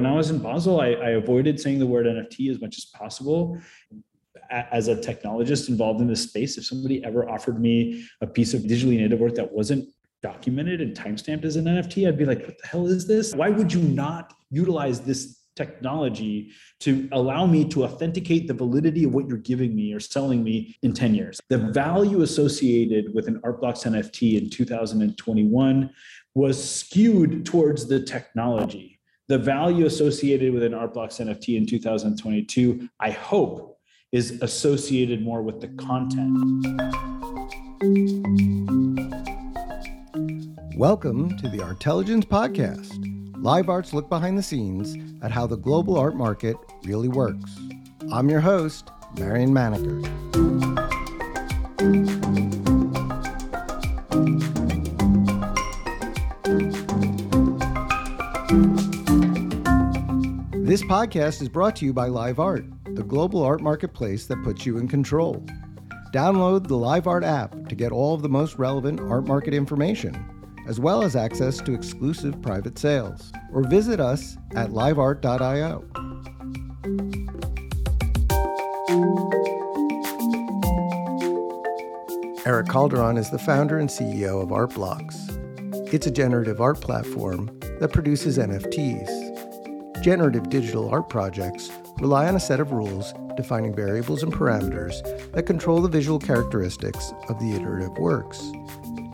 when I was in Basel, I, I avoided saying the word NFT as much as possible as a technologist involved in this space, if somebody ever offered me a piece of digitally native work that wasn't documented and timestamped as an NFT, I'd be like, what the hell is this? Why would you not utilize this technology to allow me to authenticate the validity of what you're giving me or selling me in 10 years? The value associated with an Artblocks NFT in 2021 was skewed towards the technology. The value associated with an Artblocks NFT in 2022, I hope, is associated more with the content. Welcome to the Artelligence Podcast. Live Art's look behind the scenes at how the global art market really works. I'm your host, Marion Maneker. This podcast is brought to you by Live Art the global art marketplace that puts you in control. Download the Live Art app to get all of the most relevant art market information, as well as access to exclusive private sales. Or visit us at liveart.io. Erick Calderon is the founder and CEO of Artblocks. It's a generative art platform that produces NFTs. Generative digital art projects rely on a set of rules defining variables and parameters that control the visual characteristics of the iterative works.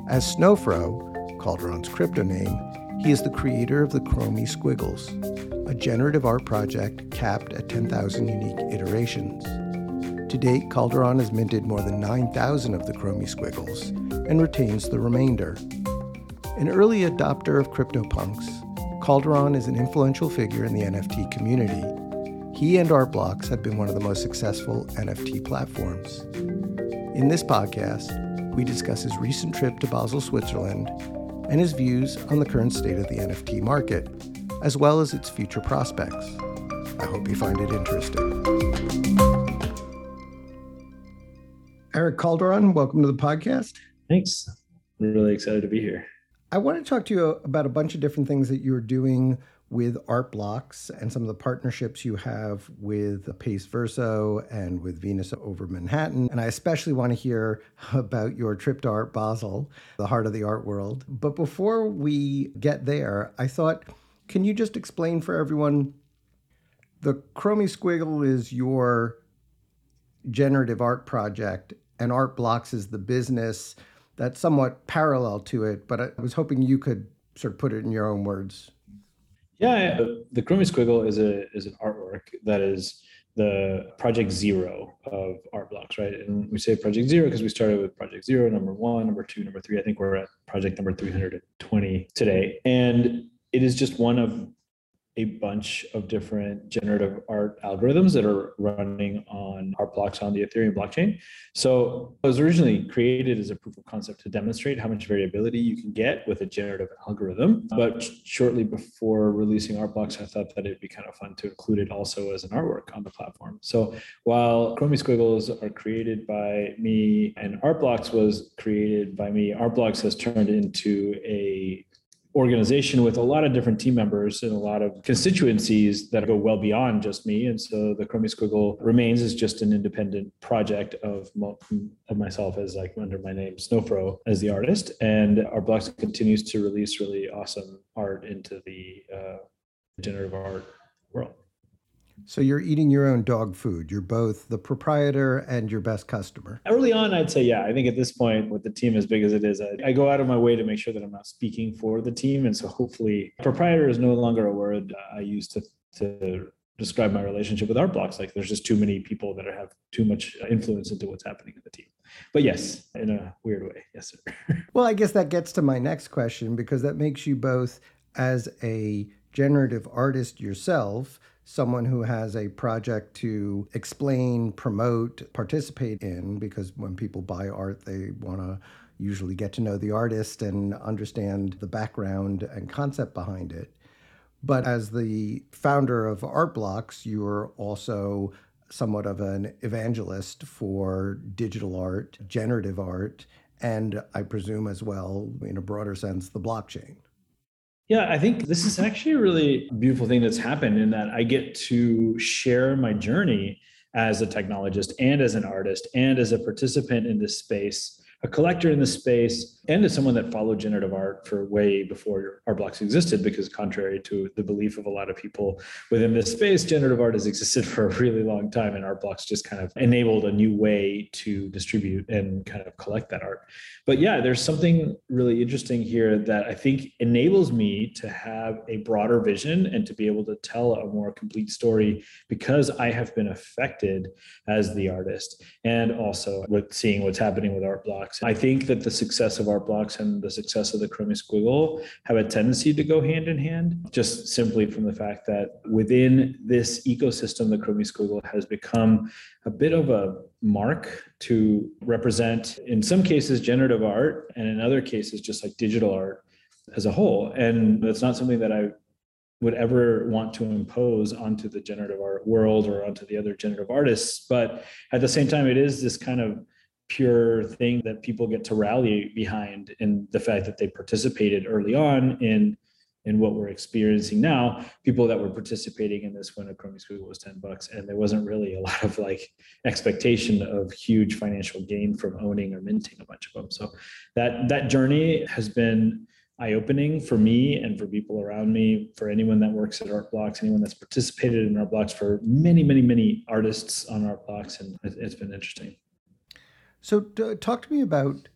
As Snowfro, Calderon's crypto name, he is the creator of the Chromie Squiggles, a generative art project capped at 10,000 unique iterations. To date, Calderon has minted more than 9,000 of the Chromie Squiggles and retains the remainder. An early adopter of CryptoPunks, Calderon is an influential figure in the NFT community he and Artblocks have been one of the most successful NFT platforms. In this podcast, we discuss his recent trip to Basel, Switzerland, and his views on the current state of the NFT market, as well as its future prospects. I hope you find it interesting. Erick Calderon, welcome to the podcast. Thanks. I'm really excited to be here. I want to talk to you about a bunch of different things that you're doing with Art Blocks and some of the partnerships you have with Pace Verso and with Venus over Manhattan. And I especially want to hear about your trip to Art Basel, the heart of the art world. But before we get there, I thought, can you just explain for everyone the Chromie Squiggle is your generative art project, and Art Blocks is the business that's somewhat parallel to it. But I was hoping you could sort of put it in your own words. Yeah, the Chromie Squiggle is a is an artwork that is the project zero of art blocks, right? And we say project zero because we started with project zero, number one, number two, number three. I think we're at project number 320 today. And it is just one of a bunch of different generative art algorithms that are running on Artblocks on the Ethereum blockchain. So it was originally created as a proof of concept to demonstrate how much variability you can get with a generative algorithm. But shortly before releasing Artblocks, I thought that it'd be kind of fun to include it also as an artwork on the platform. So while Chromie Squiggles are created by me and Artblocks was created by me, Artblocks has turned into a organization with a lot of different team members and a lot of constituencies that go well beyond just me. And so the Chromie Squiggle remains as just an independent project of, of myself as like under my name, Snowfro as the artist. And Artblocks continues to release really awesome art into the uh, generative art world. So you're eating your own dog food. You're both the proprietor and your best customer. Early on, I'd say, yeah. I think at this point, with the team as big as it is, I, I go out of my way to make sure that I'm not speaking for the team. And so hopefully, proprietor is no longer a word I use to, to describe my relationship with Artblocks. Like there's just too many people that have too much influence into what's happening in the team. But yes, in a weird way. Yes, sir. well, I guess that gets to my next question because that makes you both as a generative artist yourself someone who has a project to explain, promote, participate in, because when people buy art, they want to usually get to know the artist and understand the background and concept behind it. But as the founder of Art Blocks, you're also somewhat of an evangelist for digital art, generative art, and I presume as well, in a broader sense, the blockchain. Yeah, I think this is actually a really beautiful thing that's happened in that I get to share my journey as a technologist and as an artist and as a participant in this space a collector in the space and as someone that followed generative art for way before art blocks existed because contrary to the belief of a lot of people within this space generative art has existed for a really long time and art blocks just kind of enabled a new way to distribute and kind of collect that art. But yeah there's something really interesting here that i think enables me to have a broader vision and to be able to tell a more complete story because i have been affected as the artist. And also with seeing what's happening with art blocks blocks. I think that the success of art blocks and the success of the Chromie Squiggle have a tendency to go hand in hand, just simply from the fact that within this ecosystem, the Chromie Squiggle has become a bit of a mark to represent, in some cases, generative art, and in other cases, just like digital art as a whole. And that's not something that I would ever want to impose onto the generative art world or onto the other generative artists. But at the same time, it is this kind of pure thing that people get to rally behind in the fact that they participated early on in in what we're experiencing now. People that were participating in this when a chromie squiggle was 10 bucks and there wasn't really a lot of like expectation of huge financial gain from owning or minting a bunch of them. So that that journey has been eye-opening for me and for people around me for anyone that works at art blocks anyone that's participated in art blocks for many many many artists on art blocks and it's been interesting so, talk to me about.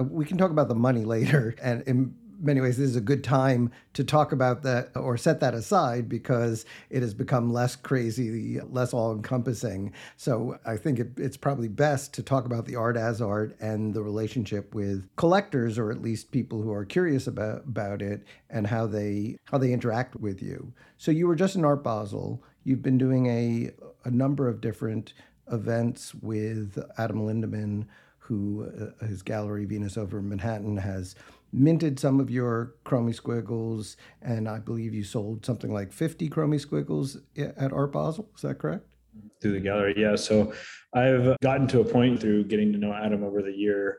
Uh, we can talk about the money later, and in many ways, this is a good time to talk about that or set that aside because it has become less crazy, less all-encompassing. So, I think it, it's probably best to talk about the art as art and the relationship with collectors, or at least people who are curious about about it, and how they how they interact with you. So, you were just in Art Basel. You've been doing a a number of different events with Adam Lindemann, who uh, his gallery Venus over in Manhattan has minted some of your Chromie Squiggles, and I believe you sold something like 50 Chromie Squiggles at Art Basel. Is that correct? Through the gallery, yeah. So I've gotten to a point through getting to know Adam over the year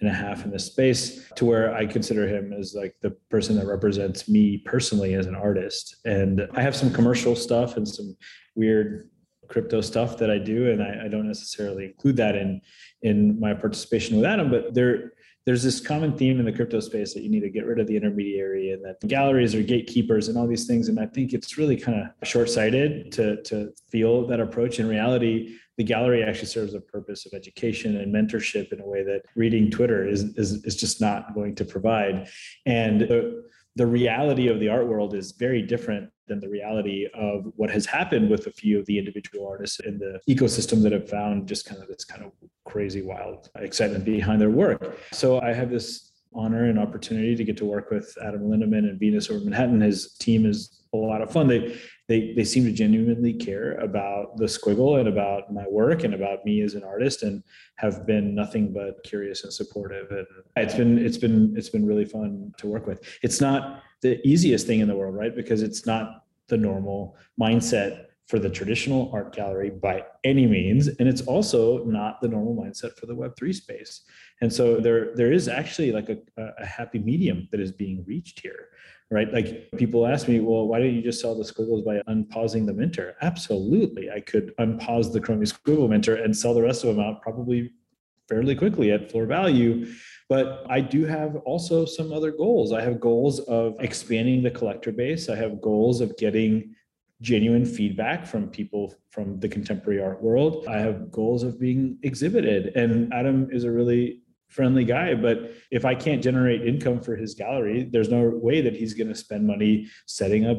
and a half in this space to where I consider him as like the person that represents me personally as an artist. And I have some commercial stuff and some weird crypto stuff that I do, and I, I, don't necessarily include that in in my participation with Adam. But there there's this common theme in the crypto space that you need to get rid of the intermediary and that galleries are gatekeepers and all these things. And I think it's really kind of short-sighted to to feel that approach. In reality, the gallery actually serves a purpose of education and mentorship in a way that reading Twitter is is, is just not going to provide. And the, the reality of the art world is very different than the reality of what has happened with a few of the individual artists in the ecosystem that have found just kind of this kind of crazy, wild excitement behind their work. So I have this honor and opportunity to get to work with Adam Lindemann and Venus over Manhattan. His team is a lot of fun. They they they seem to genuinely care about the squiggle and about my work and about me as an artist and have been nothing but curious and supportive. And it's been it's been it's been really fun to work with. It's not the easiest thing in the world, right? Because it's not the normal mindset for the traditional art gallery by any means and it's also not the normal mindset for the web3 space and so there there is actually like a, a happy medium that is being reached here right like people ask me well why don't you just sell the squiggles by unpausing the minter absolutely i could unpause the chromie squiggle minter and sell the rest of them out probably fairly quickly at floor value but I do have also some other goals. I have goals of expanding the collector base. I have goals of getting genuine feedback from people from the contemporary art world. I have goals of being exhibited. And Adam is a really friendly guy, but if I can't generate income for his gallery, there's no way that he's going to spend money setting up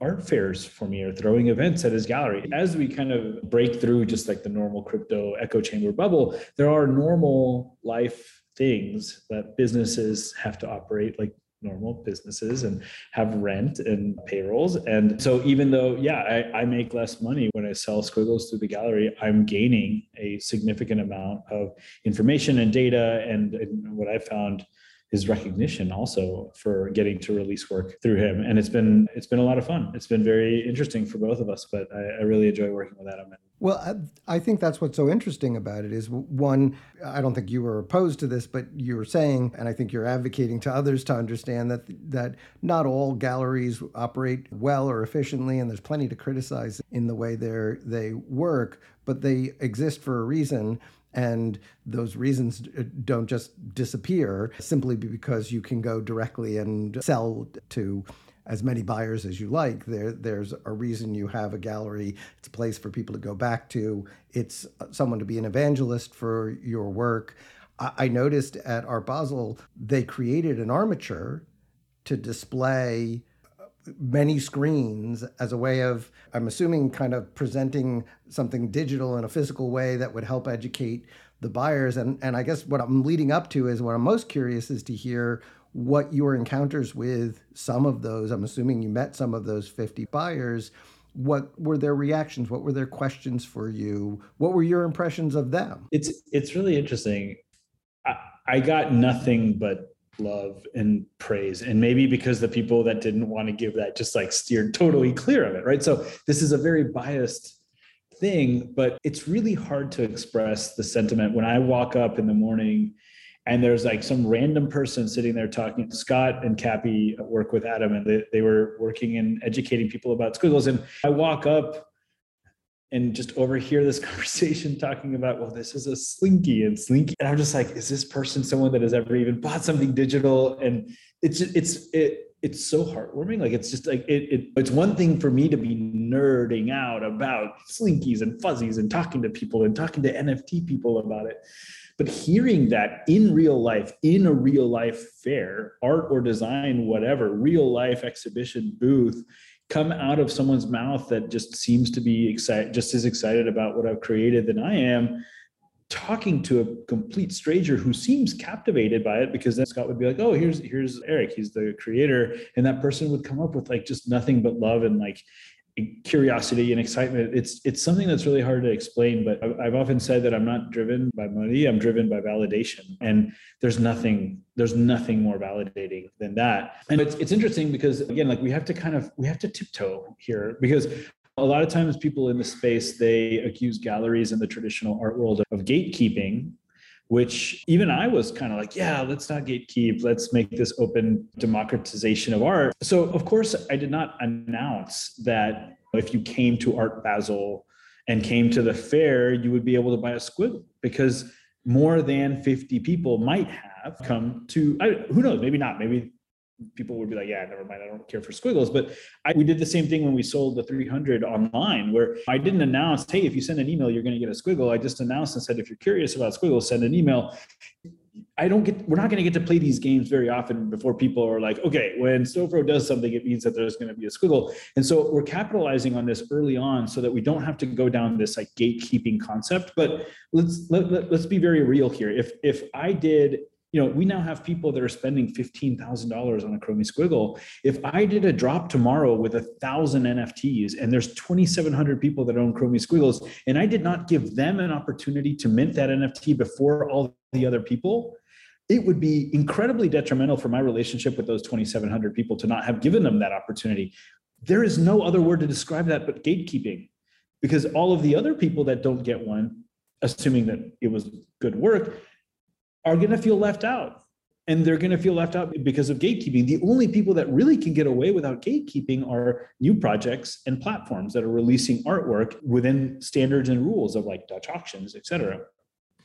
art fairs for me or throwing events at his gallery. As we kind of break through just like the normal crypto echo chamber bubble, there are normal life things that businesses have to operate like normal businesses and have rent and payrolls. And so even though, yeah, I, I, make less money when I sell squiggles through the gallery, I'm gaining a significant amount of information and data. And, and what I found is recognition also for getting to release work through him. And it's been it's been a lot of fun. It's been very interesting for both of us, but I, I really enjoy working with Adam. Well, I, I think that's what's so interesting about it is one, I don't think you were opposed to this, but you were saying, and I think you're advocating to others to understand that that not all galleries operate well or efficiently, and there's plenty to criticize in the way they they work, but they exist for a reason. And those reasons uh, don't just disappear simply because you can go directly and sell to as many buyers as you like. There, there's a reason you have a gallery. It's a place for people to go back to. It's uh, someone to be an evangelist for your work. I, noticed at Art Basel they created an armature to display many screens as a way of, I'm assuming, kind of presenting something digital in a physical way that would help educate the buyers. And and I guess what I'm leading up to is what I'm most curious is to hear what your encounters with some of those, I'm assuming you met some of those 50 buyers. What were their reactions? What were their questions for you? What were your impressions of them? It's it's really interesting. I, I got nothing but love and praise. And maybe because the people that didn't want to give that just like steered totally clear of it right? So this is a very biased thing but it's really hard to express the sentiment. When i walk up in the morning and there's like some random person sitting there talking scott and cappy work with adam and they, they were working in educating people about squiggles. And i walk up and just overhear this conversation talking about well this is a slinky and slinky. And i'm just like is this person someone that has ever even bought something digital? And it's it's it it's so heartwarming. Like it's just like it, it it's one thing for me to be nerding out about slinkies and fuzzies and talking to people and talking to nft people about it. But hearing that in real life, in a real life fair, art or design, whatever, real life exhibition booth, come out of someone's mouth that just seems to be excited, just as excited about what I've created than I am, talking to a complete stranger who seems captivated by it because then Scott would be like, "Oh, here's here's Erick, he's the creator," and that person would come up with like just nothing but love and like curiosity and excitement. It's it's something that's really hard to explain but I've often said that i'm not driven by money i'm driven by validation. And there's nothing there's nothing more validating than that. And it's, it's interesting because again like we have to kind of we have to tiptoe here because a lot of times people in the space they accuse galleries in the traditional art world of gatekeeping which even I was kind of like, yeah, let's not gatekeep. Let's make this open democratization of art. So, of course, I did not announce that if you came to Art Basel and came to the fair, you would be able to buy a squiggle because more than 50 people might have come to, I, who knows, maybe not. Maybe people would be like, yeah, never mind, I don't care for squiggles. But I, we did the same thing when we sold the 300 online, where I didn't announce, hey, if you send an email, you're going to get a squiggle. I just announced and said, if you're curious about squiggles, send an email. I don't get, we're not going to get to play these games very often before people are like, okay, when Snowfro does something, it means that there's going to be a squiggle. And so we're capitalizing on this early on so that we don't have to go down this like gatekeeping concept. But let's, let, let, let's be very real here. If, if I did you know, we now have people that are spending $15,000 on a Chromie Squiggle. If I did a drop tomorrow with a thousand NFTs and there's 2,700 people that own Chromie Squiggles, and I did not give them an opportunity to mint that NFT before all the other people, it would be incredibly detrimental for my relationship with those 2,700 people to not have given them that opportunity. There is no other word to describe that but gatekeeping, because all of the other people that don't get one, assuming that it was good work, are going to feel left out and they're going to feel left out because of gatekeeping. The only people that really can get away without gatekeeping are new projects and platforms that are releasing artwork within standards and rules of like Dutch auctions, et cetera.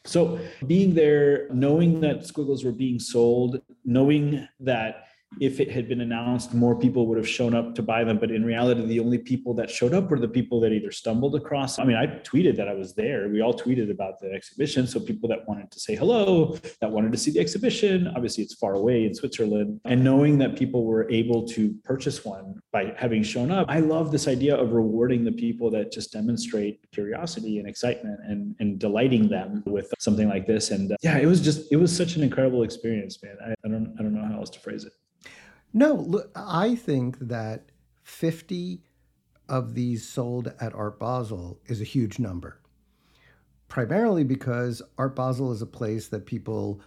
So being there, knowing that squiggles were being sold, knowing that if it had been announced, more people would have shown up to buy them. But in reality, the only people that showed up were the people that either stumbled across. I mean, I tweeted that I was there. We all tweeted about the exhibition. So people that wanted to say hello, that wanted to see the exhibition. Obviously, it's far away in Switzerland. And knowing that people were able to purchase one by having shown up, I love this idea of rewarding the people that just demonstrate curiosity and excitement and, and delighting them with something like this. And uh, yeah, it was just, it was such an incredible experience, man. I, I don't, I don't know how else to phrase it. No, look, I think that 50 of these sold at Art Basel is a huge number. Primarily because Art Basel is a place that people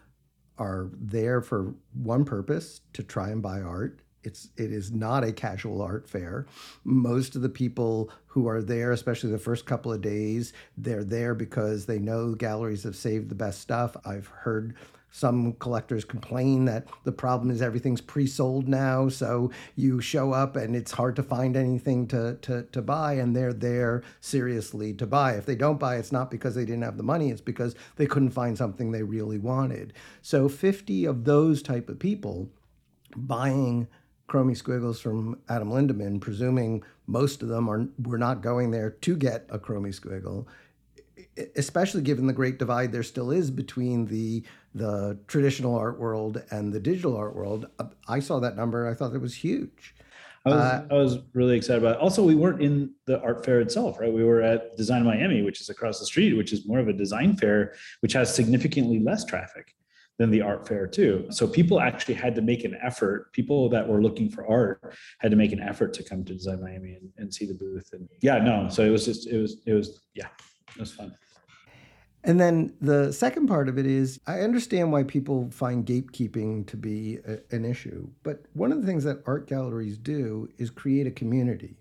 are there for one purpose to try and buy art it's it is not a casual art fair. Most of the people who are there, especially the first couple of days, they're there because they know galleries have saved the best stuff. I've heard some collectors complain that the problem is everything's pre-sold now, so you show up and it's hard to find anything to, to, to buy, and they're there seriously to buy. If they don't buy, it's not because they didn't have the money, it's because they couldn't find something they really wanted. So 50 of those type of people buying Chromie Squiggles from Adam Lindemann, presuming most of them are were not going there to get a Chromie Squiggle, especially given the great divide there still is between the the traditional art world and the digital art world. I saw that number. I thought it was huge. I was, uh, I was really excited about it. Also, we weren't in the art fair itself, right? We were at Design Miami, which is across the street, which is more of a design fair, which has significantly less traffic than the art fair too. So people actually had to make an effort. People that were looking for art had to make an effort to come to Design Miami and, and see the booth. And yeah, no, so it was just it was it was yeah, it was fun. And then the second part of it is I understand why people find gatekeeping to be a, an issue, but one of the things that art galleries do is create a community.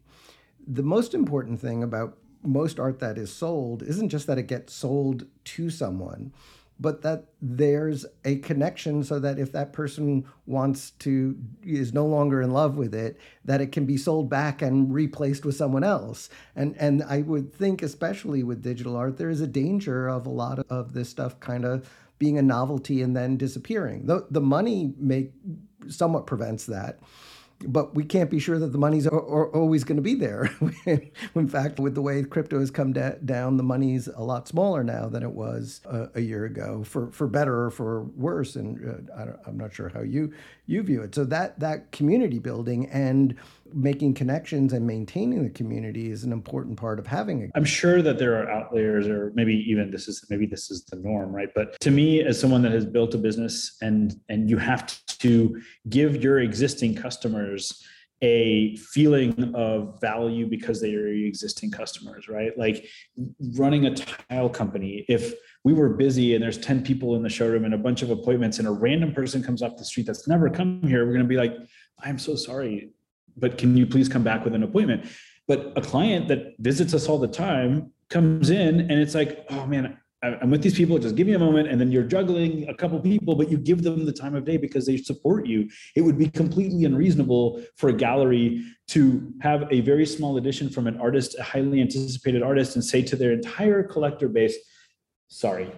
The most important thing about most art that is sold isn't just that it gets sold to someone, but that there's a connection so that if that person wants to is no longer in love with it that it can be sold back and replaced with someone else. And and i would think especially with digital art there is a danger of a lot of this stuff kind of being a novelty and then disappearing. The, the money may somewhat prevents that but we can't be sure that the money's are, are always going to be there. In fact, with the way crypto has come da- down, the money's a lot smaller now than it was uh, a year ago, for for better or for worse. And uh, I am not sure how you you view it. So that that community building and making connections and maintaining the community is an important part of having it. I'm sure that there are outliers or maybe even this is maybe this is the norm, right? But to me as someone that has built a business and and you have to give your existing customers a feeling of value because they are existing customers, right? Like running a tile company, if we were busy and there's 10 people in the showroom and a bunch of appointments and a random person comes off the street that's never come here, we're going to be like, I'm so sorry but can you please come back with an appointment? But a client that visits us all the time comes in and it's like, oh man, I'm with these people. Just give me a moment, and then you're juggling a couple people, but you give them the time of day because they support you. It would be completely unreasonable for a gallery to have a very small edition from an artist, a highly anticipated artist, and say to their entire collector base, "Sorry,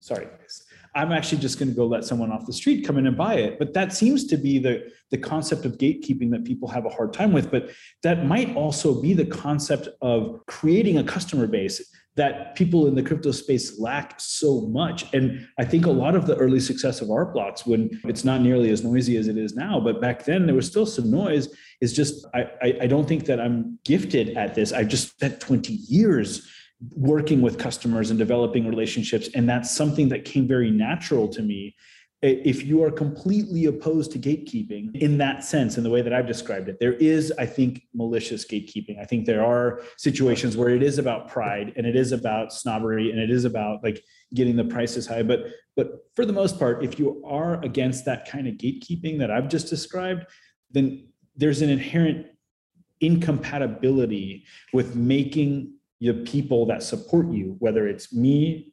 sorry, guys. I'm actually just going to go let someone off the street come in and buy it. But that seems to be the, the concept of gatekeeping that people have a hard time with. But that might also be the concept of creating a customer base that people in the crypto space lack so much. And I think a lot of the early success of art blocks, when it's not nearly as noisy as it is now, but back then there was still some noise, is just I, I, I don't think that I'm gifted at this. I've just spent 20 years working with customers and developing relationships. And that's something that came very natural to me. If you are completely opposed to gatekeeping in that sense, in the way that I've described it, there is, I think, malicious gatekeeping. I think there are situations where it is about pride and it is about snobbery and it is about like getting the prices high. But but for the most part, if you are against that kind of gatekeeping that I've just described, then there's an inherent incompatibility with making the people that support you, whether it's me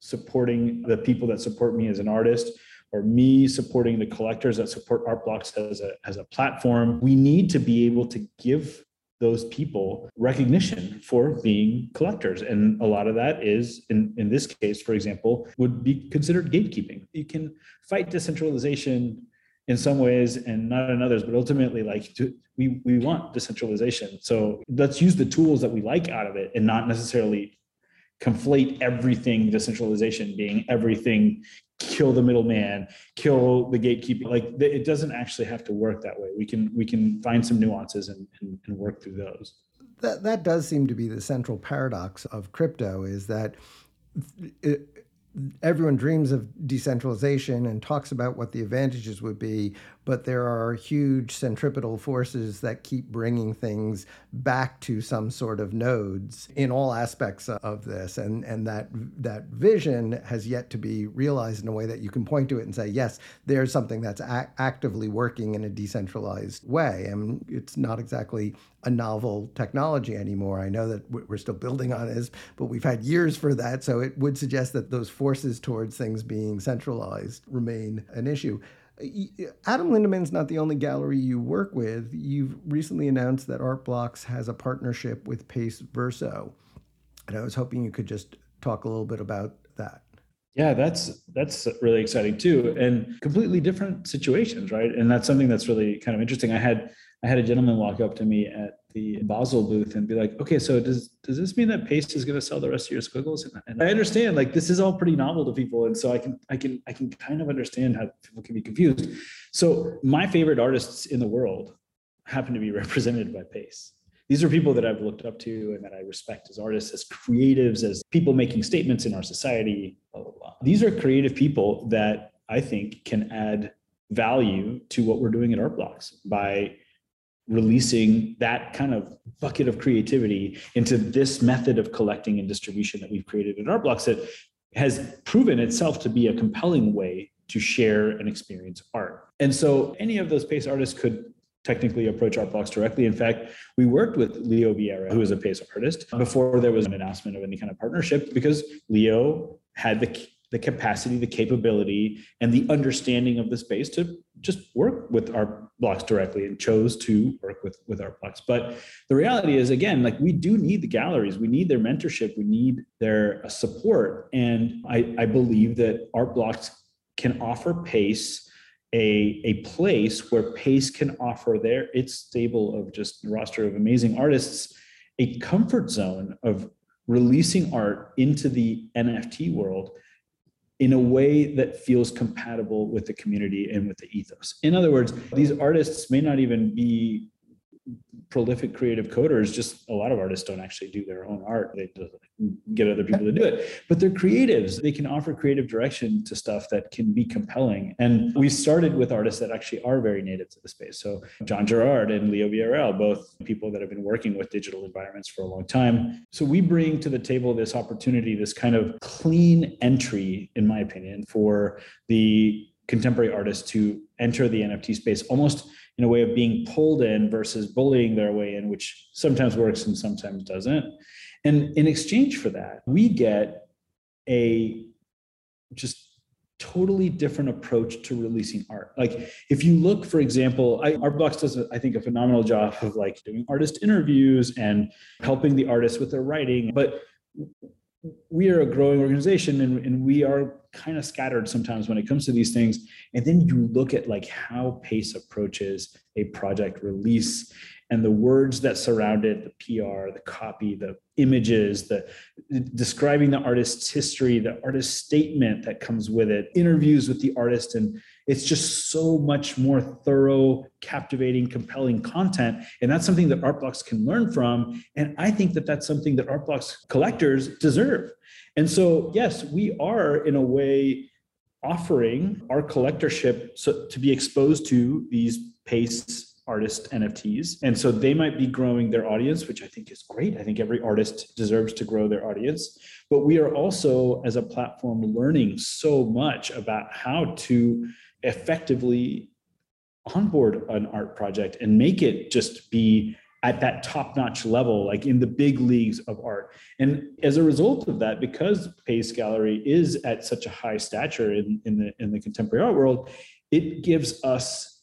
supporting the people that support me as an artist or me supporting the collectors that support art blocks as a, as a platform we need to be able to give those people recognition for being collectors. And a lot of that is in, in this case for example would be considered gatekeeping. You can fight decentralization in some ways and not in others but ultimately like to, we we want decentralization. So let's use the tools that we like out of it and not necessarily conflate everything decentralization being everything kill the middleman kill the gatekeeping like it doesn't actually have to work that way. We can we can find some nuances and, and, and work through those. That that does seem to be the central paradox of crypto is that everyone dreams of decentralization and talks about what the advantages would be, but there are huge centripetal forces that keep bringing things back to some sort of nodes in all aspects of this. And, and that, that vision has yet to be realized in a way that you can point to it and say, yes, there's something that's a- actively working in a decentralized way. And it's not exactly a novel technology anymore. I know that we're still building on this, but we've had years for that. So it would suggest that those forces towards things being centralized remain an issue. Adam Lindemann's not the only gallery you work with. You've recently announced that Art Blocks has a partnership with Pace Verso. And I was hoping you could just talk a little bit about that. Yeah, that's that's really exciting too, and completely different situations, right? And that's something that's really kind of interesting. I had I had a gentleman walk up to me at the Basel booth and be like, okay, so does does this mean that Pace is going to sell the rest of your squiggles? And, and, I understand like this is all pretty novel to people, and so I can I can I can kind of understand how people can be confused. So my favorite artists in the world happen to be represented by Pace. These are people that I've looked up to and that I respect as artists, as creatives, as people making statements in our society. Blah blah blah. These are creative people that I think can add value to what we're doing at Art Blocks by releasing that kind of bucket of creativity into this method of collecting and distribution that we've created at Art Blocks that has proven itself to be a compelling way to share and experience art. And so any of those Pace artists could technically approach Art Blocks directly. In fact, we worked with Leo Villareal, who is a Pace artist, before there was an announcement of any kind of partnership because Leo had the the capacity, the capability, and the understanding of the space to just work with Art Blocks directly and chose to work with, with Art Blocks. But the reality is, again, like we do need the galleries, we need their mentorship, we need their uh, support. And I, I believe that Art Blocks can offer pace a, a place where pace can offer their its stable of just roster of amazing artists a comfort zone of releasing art into the NFT world in a way that feels compatible with the community and with the ethos. In other words, these artists may not even be prolific creative coders just a lot of artists don't actually do their own art. They get other people to do it. But they're creatives. They can offer creative direction to stuff that can be compelling. And we started with artists that actually are very native to the space. So john gerrard and leo villareal both people that have been working with digital environments for a long time. So we bring to the table this opportunity this kind of clean entry in my opinion for the contemporary artists to enter the nft space almost in a way of being pulled in versus bullying their way in, which sometimes works and sometimes doesn't. And in exchange for that, we get a just totally different approach to releasing art. Like if you look, for example, I, Art Blocks does, I think, a phenomenal job of like doing artist interviews and helping the artists with their writing. But we are a growing organization and, and we are kind of scattered sometimes when it comes to these things. And then you look at like how pace approaches a project release and the words that surround it the pr the copy the images the describing the artist's history the artist's statement that comes with it interviews with the artist and it's just so much more thorough captivating compelling content and that's something that art blocks can learn from and i think that that's something that art blocks collectors deserve and so, yes, we are in a way offering our collectorship so, to be exposed to these pace artist NFTs. And so they might be growing their audience, which I think is great. I think every artist deserves to grow their audience. But we are also, as a platform, learning so much about how to effectively onboard an art project and make it just be at that top notch level, like in the big leagues of art. And as a result of that, because Pace Gallery is at such a high stature in, in, the, in the contemporary art world, it gives us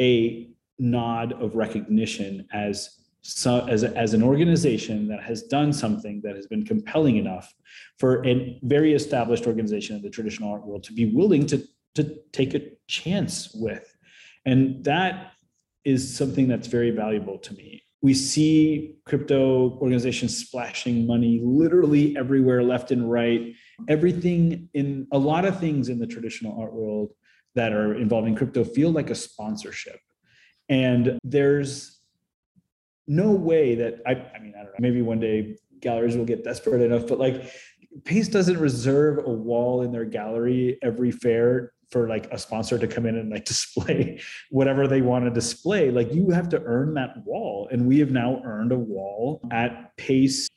a nod of recognition as so, as, as an organization that has done something that has been compelling enough for a very established organization in the traditional art world to be willing to, to take a chance with. And that is something that's very valuable to me we see crypto organizations splashing money literally everywhere, left and right. Everything in a lot of things in the traditional art world that are involving crypto feel like a sponsorship. And there's no way that I, I mean, I don't know, maybe one day galleries will get desperate enough, but like Pace doesn't reserve a wall in their gallery every fair for like a sponsor to come in and like display whatever they want to display. Like you have to earn that wall. And we have now earned a wall at pace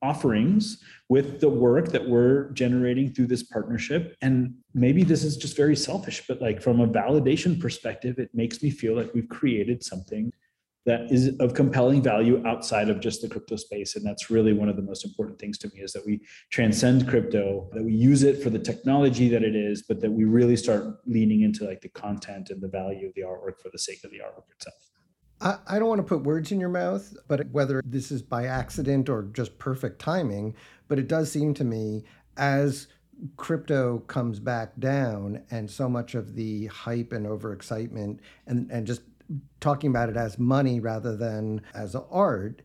offerings with the work that we're generating through this partnership. And maybe this is just very selfish, but like from a validation perspective, it makes me feel like we've created something that is of compelling value outside of just the crypto space. And that's really one of the most important things to me is that we transcend crypto that we use it for the technology that it is but that we really start leaning into like the content and the value of the artwork for the sake of the artwork itself. I, don't want to put words in your mouth but whether this is by accident or just perfect timing but it does seem to me as crypto comes back down and so much of the hype and overexcitement and, and just talking about it as money rather than as art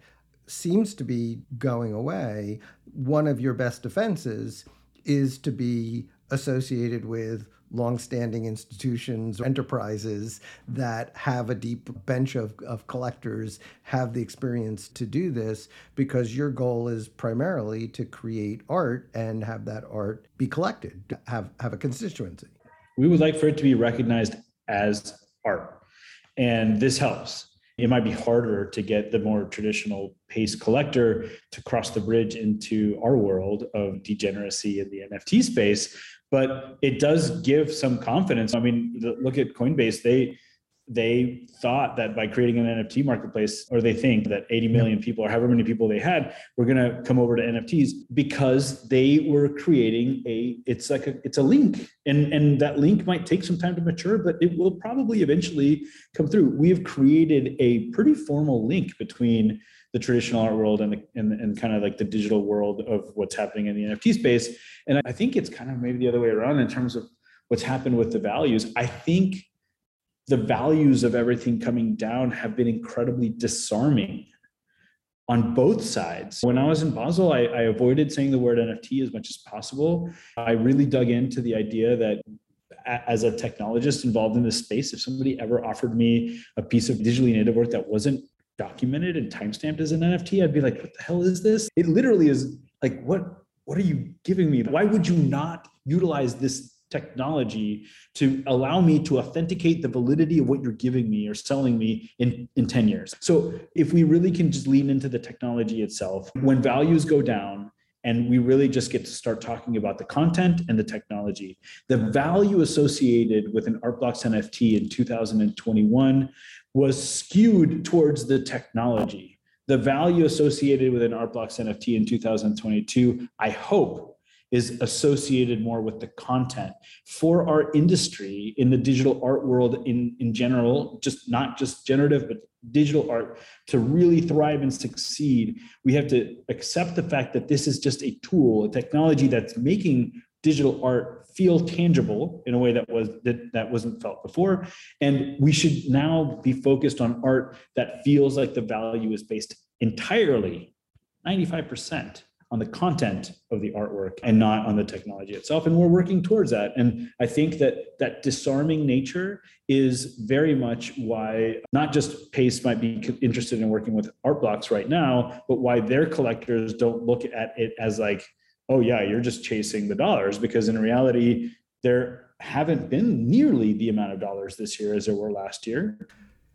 seems to be going away. One of your best defenses is to be associated with longstanding institutions, or enterprises that have a deep bench of, of collectors, have the experience to do this, because your goal is primarily to create art and have that art be collected, have, have a constituency. We would like for it to be recognized as art and this helps. It might be harder to get the more traditional pace collector to cross the bridge into our world of degeneracy in the NFT space, but it does give some confidence. I mean, look at Coinbase. They they thought that by creating an NFT marketplace, or they think that 80 million people or however many people they had were going to come over to NFTs because they were creating a, it's like a, it's a link and, and that link might take some time to mature, but it will probably eventually come through. We have created a pretty formal link between the traditional art world and, the, and, and kind of like the digital world of what's happening in the NFT space. And I think it's kind of maybe the other way around in terms of what's happened with the values. I think the values of everything coming down have been incredibly disarming on both sides. When I was in Basel, I, I, avoided saying the word NFT as much as possible. I really dug into the idea that as a technologist involved in this space, if somebody ever offered me a piece of digitally native work that wasn't documented and timestamped as an NFT, I'd be like, what the hell is this? It literally is like, what, what are you giving me? Why would you not utilize this technology to allow me to authenticate the validity of what you're giving me or selling me in, in 10 years. So if we really can just lean into the technology itself, when values go down, and we really just get to start talking about the content and the technology. The value associated with an Artblocks NFT in 2021 was skewed towards the technology. The value associated with an Artblocks NFT in 2022, I hope, is associated more with the content for our industry in the digital art world in, in general, just not just generative, but digital art to really thrive and succeed. We have to accept the fact that this is just a tool, a technology that's making digital art feel tangible in a way that was that, that wasn't felt before and we should now be focused on art that feels like the value is based entirely 95% on the content of the artwork and not on the technology itself. And we're working towards that. And i think that that disarming nature is very much why not just pace might be interested in working with art blocks right now but why their collectors don't look at it as like oh yeah you're just chasing the dollars. Because in reality there haven't been nearly the amount of dollars this year as there were last year.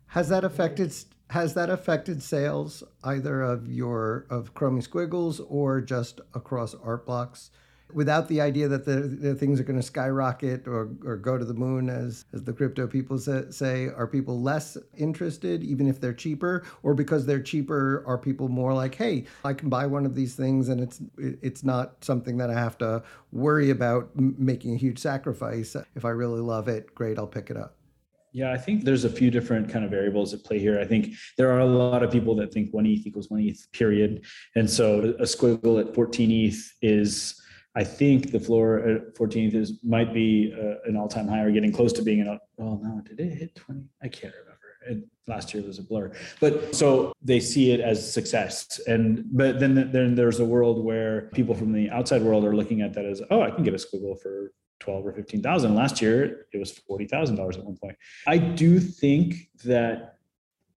Has that affected has that affected sales either of your of Chromie Squiggles or just across art blocks? Without the idea that the, the things are going to skyrocket or, or go to the moon, as, as the crypto people say, are people less interested, even if they're cheaper? Or because they're cheaper, are people more like, hey, I can buy one of these things and it's, it's not something that I have to worry about making a huge sacrifice. If I really love it, great, I'll pick it up. Yeah, I think there's a few different kind of variables at play here. I think there are a lot of people that think one ETH equals one ETH, period. And so a squiggle at 14 ETH is, I think the floor at 14 ETH is might be uh, an all-time high or getting close to being an. Well, no, did it hit 20? I can't remember. It, last year was a blur, but so they see it as success. And but then then there's a world where people from the outside world are looking at that as, oh, I can get a squiggle for 12 or 15,000. Last year, it was $40,000 at one point. I do think that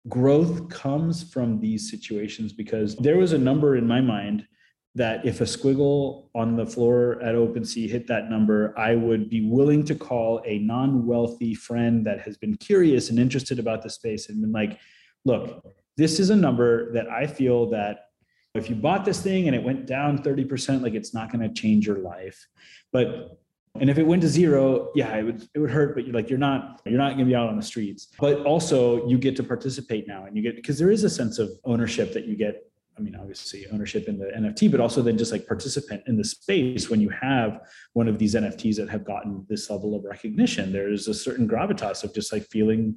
growth comes from these situations because there was a number in my mind that if a squiggle on the floor at OpenSea hit that number, I would be willing to call a non-wealthy friend that has been curious and interested about the space and been like, look, this is a number that I feel that if you bought this thing and it went down 30%, like it's not going to change your life. But and if it went to zero, yeah, it would it would hurt, but you're like you're not you're not gonna be out on the streets. But also you get to participate now and you get because there is a sense of ownership that you get I mean, obviously ownership in the NFT, but also then just like participant in the space when you have one of these NFTs that have gotten this level of recognition. There's a certain gravitas of just like feeling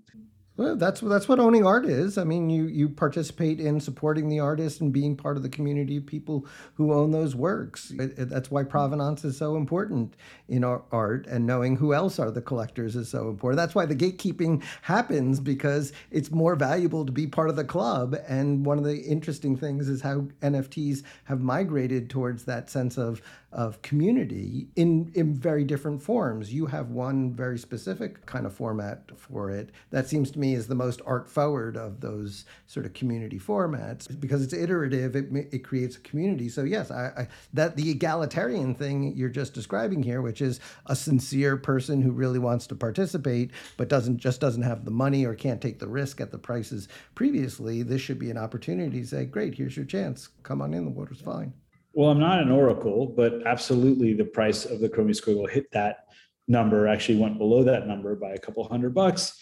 well, that's that's what owning art is. I mean, you you participate in supporting the artist and being part of the community of people who own those works. It, it, that's why provenance is so important in our art, and knowing who else are the collectors is so important. That's why the gatekeeping happens because it's more valuable to be part of the club. And one of the interesting things is how NFTs have migrated towards that sense of of community in in very different forms. You have one very specific kind of format for it that seems to me is the most art forward of those sort of community formats because it's iterative. It it creates a community. So yes, I, I that the egalitarian thing you're just describing here, which is a sincere person who really wants to participate but doesn't just doesn't have the money or can't take the risk at the prices previously. This should be an opportunity to say, great, here's your chance. Come on in. The water's fine. Well, I'm not an oracle, but absolutely the price of the Chromie Squiggle hit that number, actually went below that number by a couple hundred bucks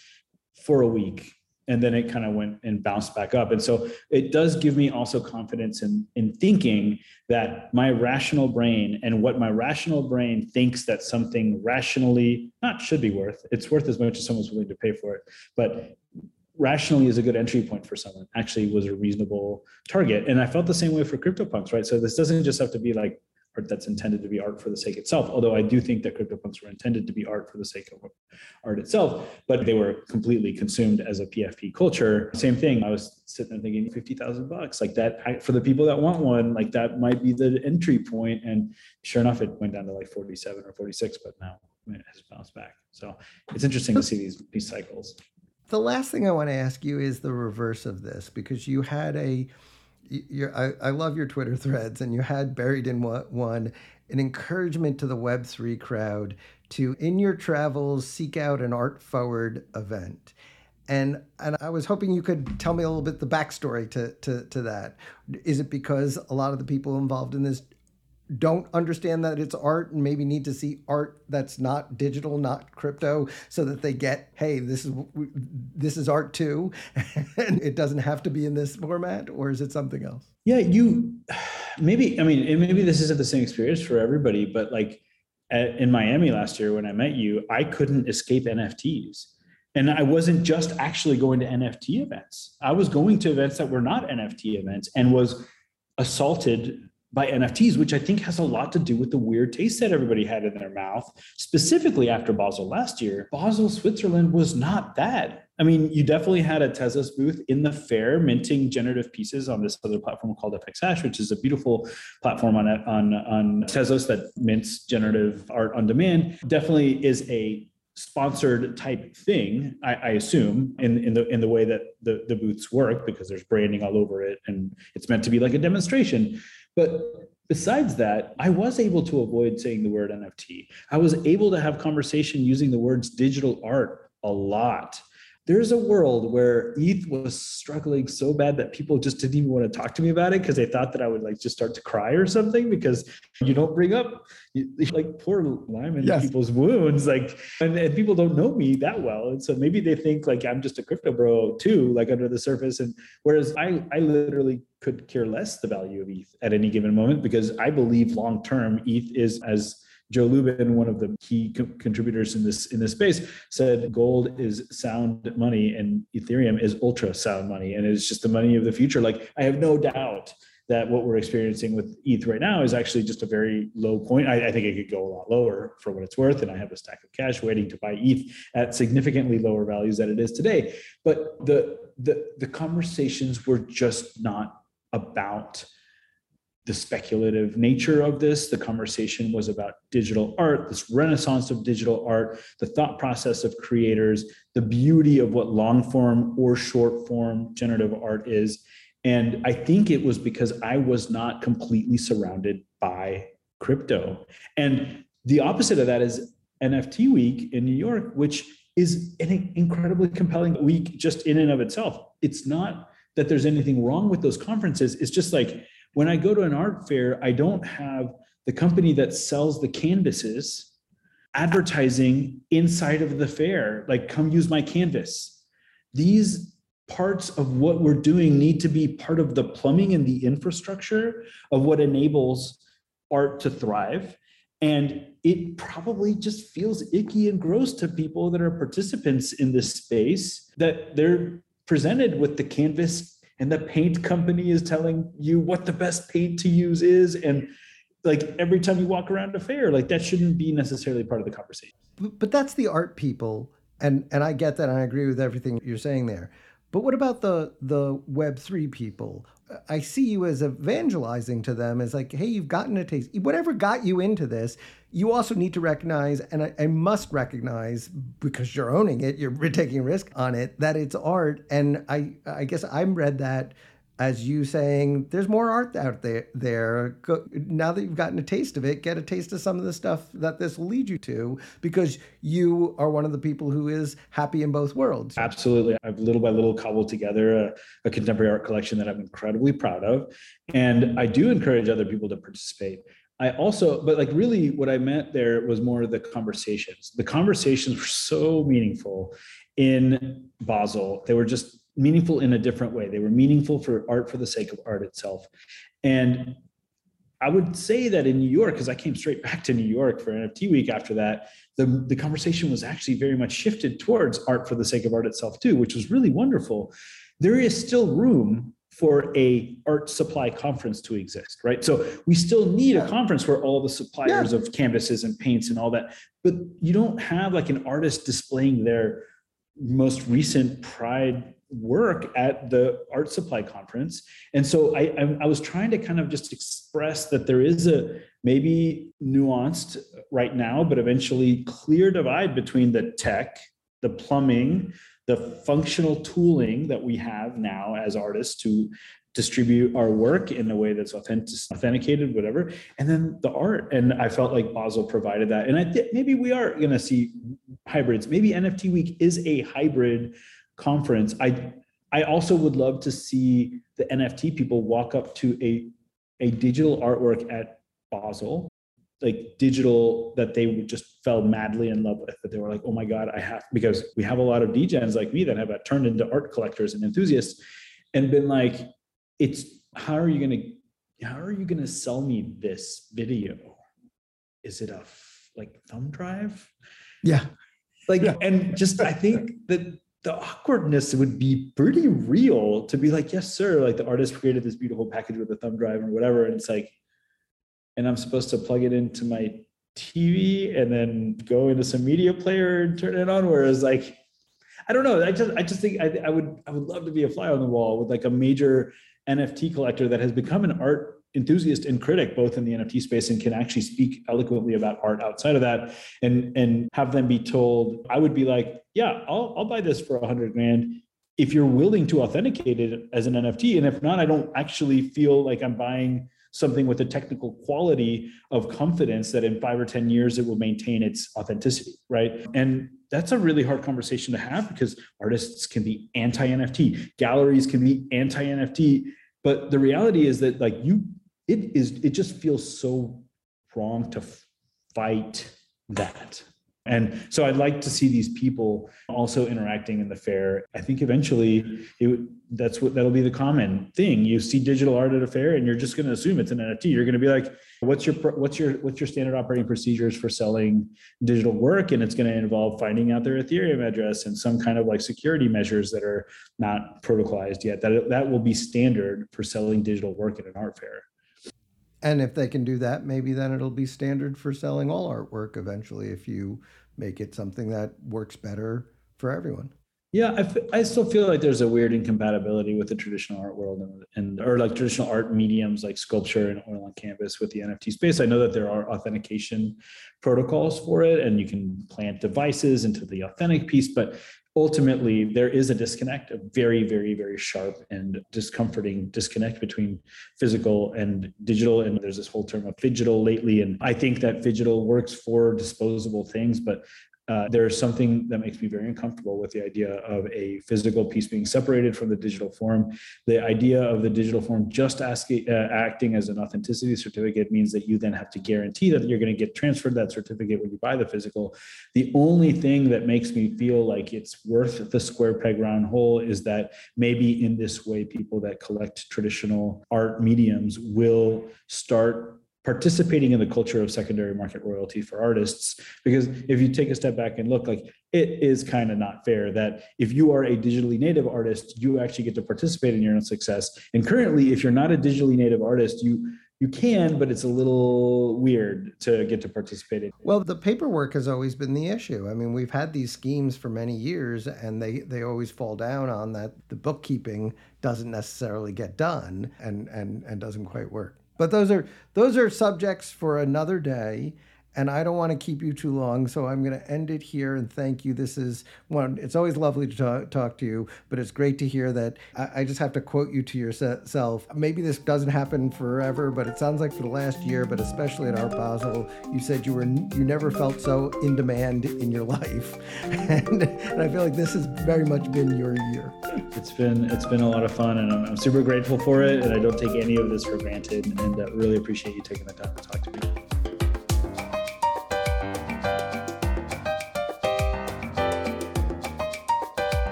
for a week. And then it kind of went and bounced back up. And so it does give me also confidence in, in thinking that my rational brain and what my rational brain thinks that something rationally not should be worth, it's worth as much as someone's willing to pay for it. But rationally is a good entry point for someone actually was a reasonable target. And i felt the same way for CryptoPunks right? So this doesn't just have to be like art that's intended to be art for the sake itself although i do think that CryptoPunks were intended to be art for the sake of art itself but they were completely consumed as a pfp culture. Same thing i was sitting there thinking 50000 bucks like that for the people that want one like that might be the entry point. And sure enough it went down to like 47 or 46 but now it has bounced back. So it's interesting to see these these cycles the last thing I want to ask you is the reverse of this because you had a, I, I love your Twitter threads, and you had buried in one an encouragement to the Web3 crowd to, in your travels, seek out an art forward event. And and I was hoping you could tell me a little bit the backstory to, to, to that. Is it because a lot of the people involved in this don't understand that it's art and maybe need to see art that's not digital not crypto so that they get hey this is this is art too and it doesn't have to be in this format or is it something else? Yeah you maybe i mean maybe this isn't the same experience for everybody but like at, in miami last year when i met you i couldn't escape nfts and i wasn't just actually going to nft events. I was going to events that were not nft events and was assaulted by NFTs, which I think has a lot to do with the weird taste that everybody had in their mouth, specifically after Basel last year. Basel, Switzerland was not bad. I mean, you definitely had a Tezos booth in the fair minting generative pieces on this other platform called FX Hash, which is a beautiful platform on on on Tezos that mints generative art on demand. Definitely is a sponsored type thing, I, I, assume, in, in the in the way that the, the booths work, because there's branding all over it and it's meant to be like a demonstration. But besides that, I was able to avoid saying the word NFT. I was able to have conversation using the words digital art a lot there's a world where ETH was struggling so bad that people just didn't even want to talk to me about it because they thought that I would like just start to cry or something because you don't bring up you, like poor lime yes. people's wounds like and, and people don't know me that well and so maybe they think like I'm just a crypto bro too like under the surface and whereas I I literally could care less the value of ETH at any given moment because I believe long term ETH is as Joe Lubin, one of the key co- contributors in this in this space, said gold is sound money and Ethereum is ultra sound money, and it's just the money of the future. Like I have no doubt that what we're experiencing with ETH right now is actually just a very low point. I, I, think it could go a lot lower for what it's worth, and I have a stack of cash waiting to buy ETH at significantly lower values than it is today. But the the the conversations were just not about the speculative nature of this. The conversation was about digital art, this renaissance of digital art, the thought process of creators, the beauty of what long form or short form generative art is. And I think it was because I was not completely surrounded by crypto. And the opposite of that is NFT week in New York, which is an incredibly compelling week just in and of itself. It's not that there's anything wrong with those conferences. It's just like when I go to an art fair, I don't have the company that sells the canvases advertising inside of the fair, like come use my canvas. These parts of what we're doing need to be part of the plumbing and the infrastructure of what enables art to thrive. And it probably just feels icky and gross to people that are participants in this space that they're presented with the canvas and the paint company is telling you what the best paint to use is. And like every time you walk around a fair, like that shouldn't be necessarily part of the conversation. But, that's the art people. And, and I get that. And I agree with everything you're saying there. But what about the the Web three people? I see you as evangelizing to them as like, hey, you've gotten a taste. Whatever got you into this, you also need to recognize, and I, I must recognize because you're owning it, you're taking risk on it, that it's art. And I I guess I'm read that as you saying there's more art out there there. Go, now that you've gotten a taste of it get a taste of some of the stuff that this will lead you to because you are one of the people who is happy in both worlds. Absolutely. I've little by little cobbled together a, a contemporary art collection that i'm incredibly proud of. And i do encourage other people to participate. I also, but like really what I meant there was more the conversations. The conversations were so meaningful in Basel. They were just meaningful in a different way. They were meaningful for art for the sake of art itself. And I would say that in New York, because I came straight back to New York for NFT week after that, the, the conversation was actually very much shifted towards art for the sake of art itself too, which was really wonderful. There is still room for a art supply conference to exist, right? So we still need a conference where all the suppliers yeah. of canvases and paints and all that, but you don't have like an artist displaying their most recent pride work at the art supply conference. And so I, I, I was trying to kind of just express that there is a maybe nuanced right now but eventually clear divide between the tech the plumbing the functional tooling that we have now as artists to distribute our work in a way that's authentic, authenticated, whatever, and then the art. And I felt like Basel provided that. And I think maybe we are going to see hybrids. Maybe NFT Week is a hybrid conference, I I also would love to see the NFT people walk up to a a digital artwork at Basel, like digital that they just fell madly in love with. That they were like, oh my god, I have because we have a lot of degens like me that have turned into art collectors and enthusiasts, and been like, it's how are you gonna how are you gonna sell me this video? Is it a like thumb drive? Yeah. Like, yeah. and just I think that the awkwardness would be pretty real to be like, yes, sir. Like the artist created this beautiful package with a thumb drive or whatever. And it's like, and I'm supposed to plug it into my TV and then go into some media player and turn it on. Whereas like, I don't know. I just I just think I, I would I would love to be a fly on the wall with like a major NFT collector that has become an art enthusiast and critic both in the nft space and can actually speak eloquently about art outside of that and and have them be told i would be like yeah i'll, I'll buy this for a hundred grand if you're willing to authenticate it as an nft and if not i don't actually feel like i'm buying something with a technical quality of confidence that in five or 10 years it will maintain its authenticity, right? And that's a really hard conversation to have because artists can be anti NFT, galleries can be anti NFT. But the reality is that, like, you it is it just feels so wrong to fight that and so i'd like to see these people also interacting in the fair. I think eventually it that's what that'll be the common thing. You see digital art at a fair and you're just going to assume it's an nft you're going to be like what's your what's your what's your standard operating procedures for selling digital work? And it's going to involve finding out their ethereum address and some kind of like security measures that are not protocolized yet that that will be standard for selling digital work at an art fair and if they can do that, maybe then it'll be standard for selling all artwork eventually if you make it something that works better for everyone. Yeah, I, f- I still feel like there's a weird incompatibility with the traditional art world and, and or like traditional art mediums like sculpture and oil on canvas with the NFT space. I know that there are authentication protocols for it, and you can plant devices into the authentic piece, but ultimately there is a disconnect, a very, very, very sharp and discomforting disconnect between physical and digital. And there's this whole term of phygital lately. And I think that phygital works for disposable things, but uh, there's something that makes me very uncomfortable with the idea of a physical piece being separated from the digital form. The idea of the digital form just asking, uh, acting as an authenticity certificate means that you then have to guarantee that you're going to get transferred that certificate when you buy the physical. The only thing that makes me feel like it's worth the square peg round hole is that maybe in this way, people that collect traditional art mediums will start participating in the culture of secondary market royalty for artists because if you take a step back and look like it is kind of not fair that if you are a digitally native artist you actually get to participate in your own success. And currently if you're not a digitally native artist you you can but it's a little weird to get to participate in. Well the paperwork has always been the issue. I mean we've had these schemes for many years and they they always fall down on that the bookkeeping doesn't necessarily get done and and and doesn't quite work but those are those are subjects for another day and I don't want to keep you too long, so I'm going to end it here and thank you. This is one, it's always lovely to talk, talk to you, but it's great to hear that. I, I, just have to quote you to yourself. Maybe this doesn't happen forever, but it sounds like for the last year, but especially at Art Basel, you said you were you never felt so in demand in your life, and, and I feel like this has very much been your year. It's been it's been a lot of fun, and I'm, I'm super grateful for it, and I don't take any of this for granted, and uh, really appreciate you taking the time to talk to me.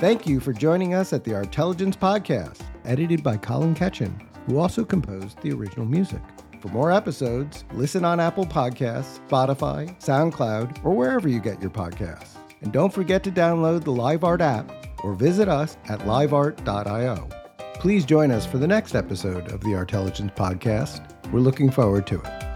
Thank you for joining us at the Artelligence Podcast, edited by Colin Ketchen, who also composed the original music. For more episodes, listen on Apple Podcasts, Spotify, SoundCloud, or wherever you get your podcasts. And don't forget to download the LiveArt app or visit us at liveart.io. Please join us for the next episode of the Artelligence Podcast. We're looking forward to it.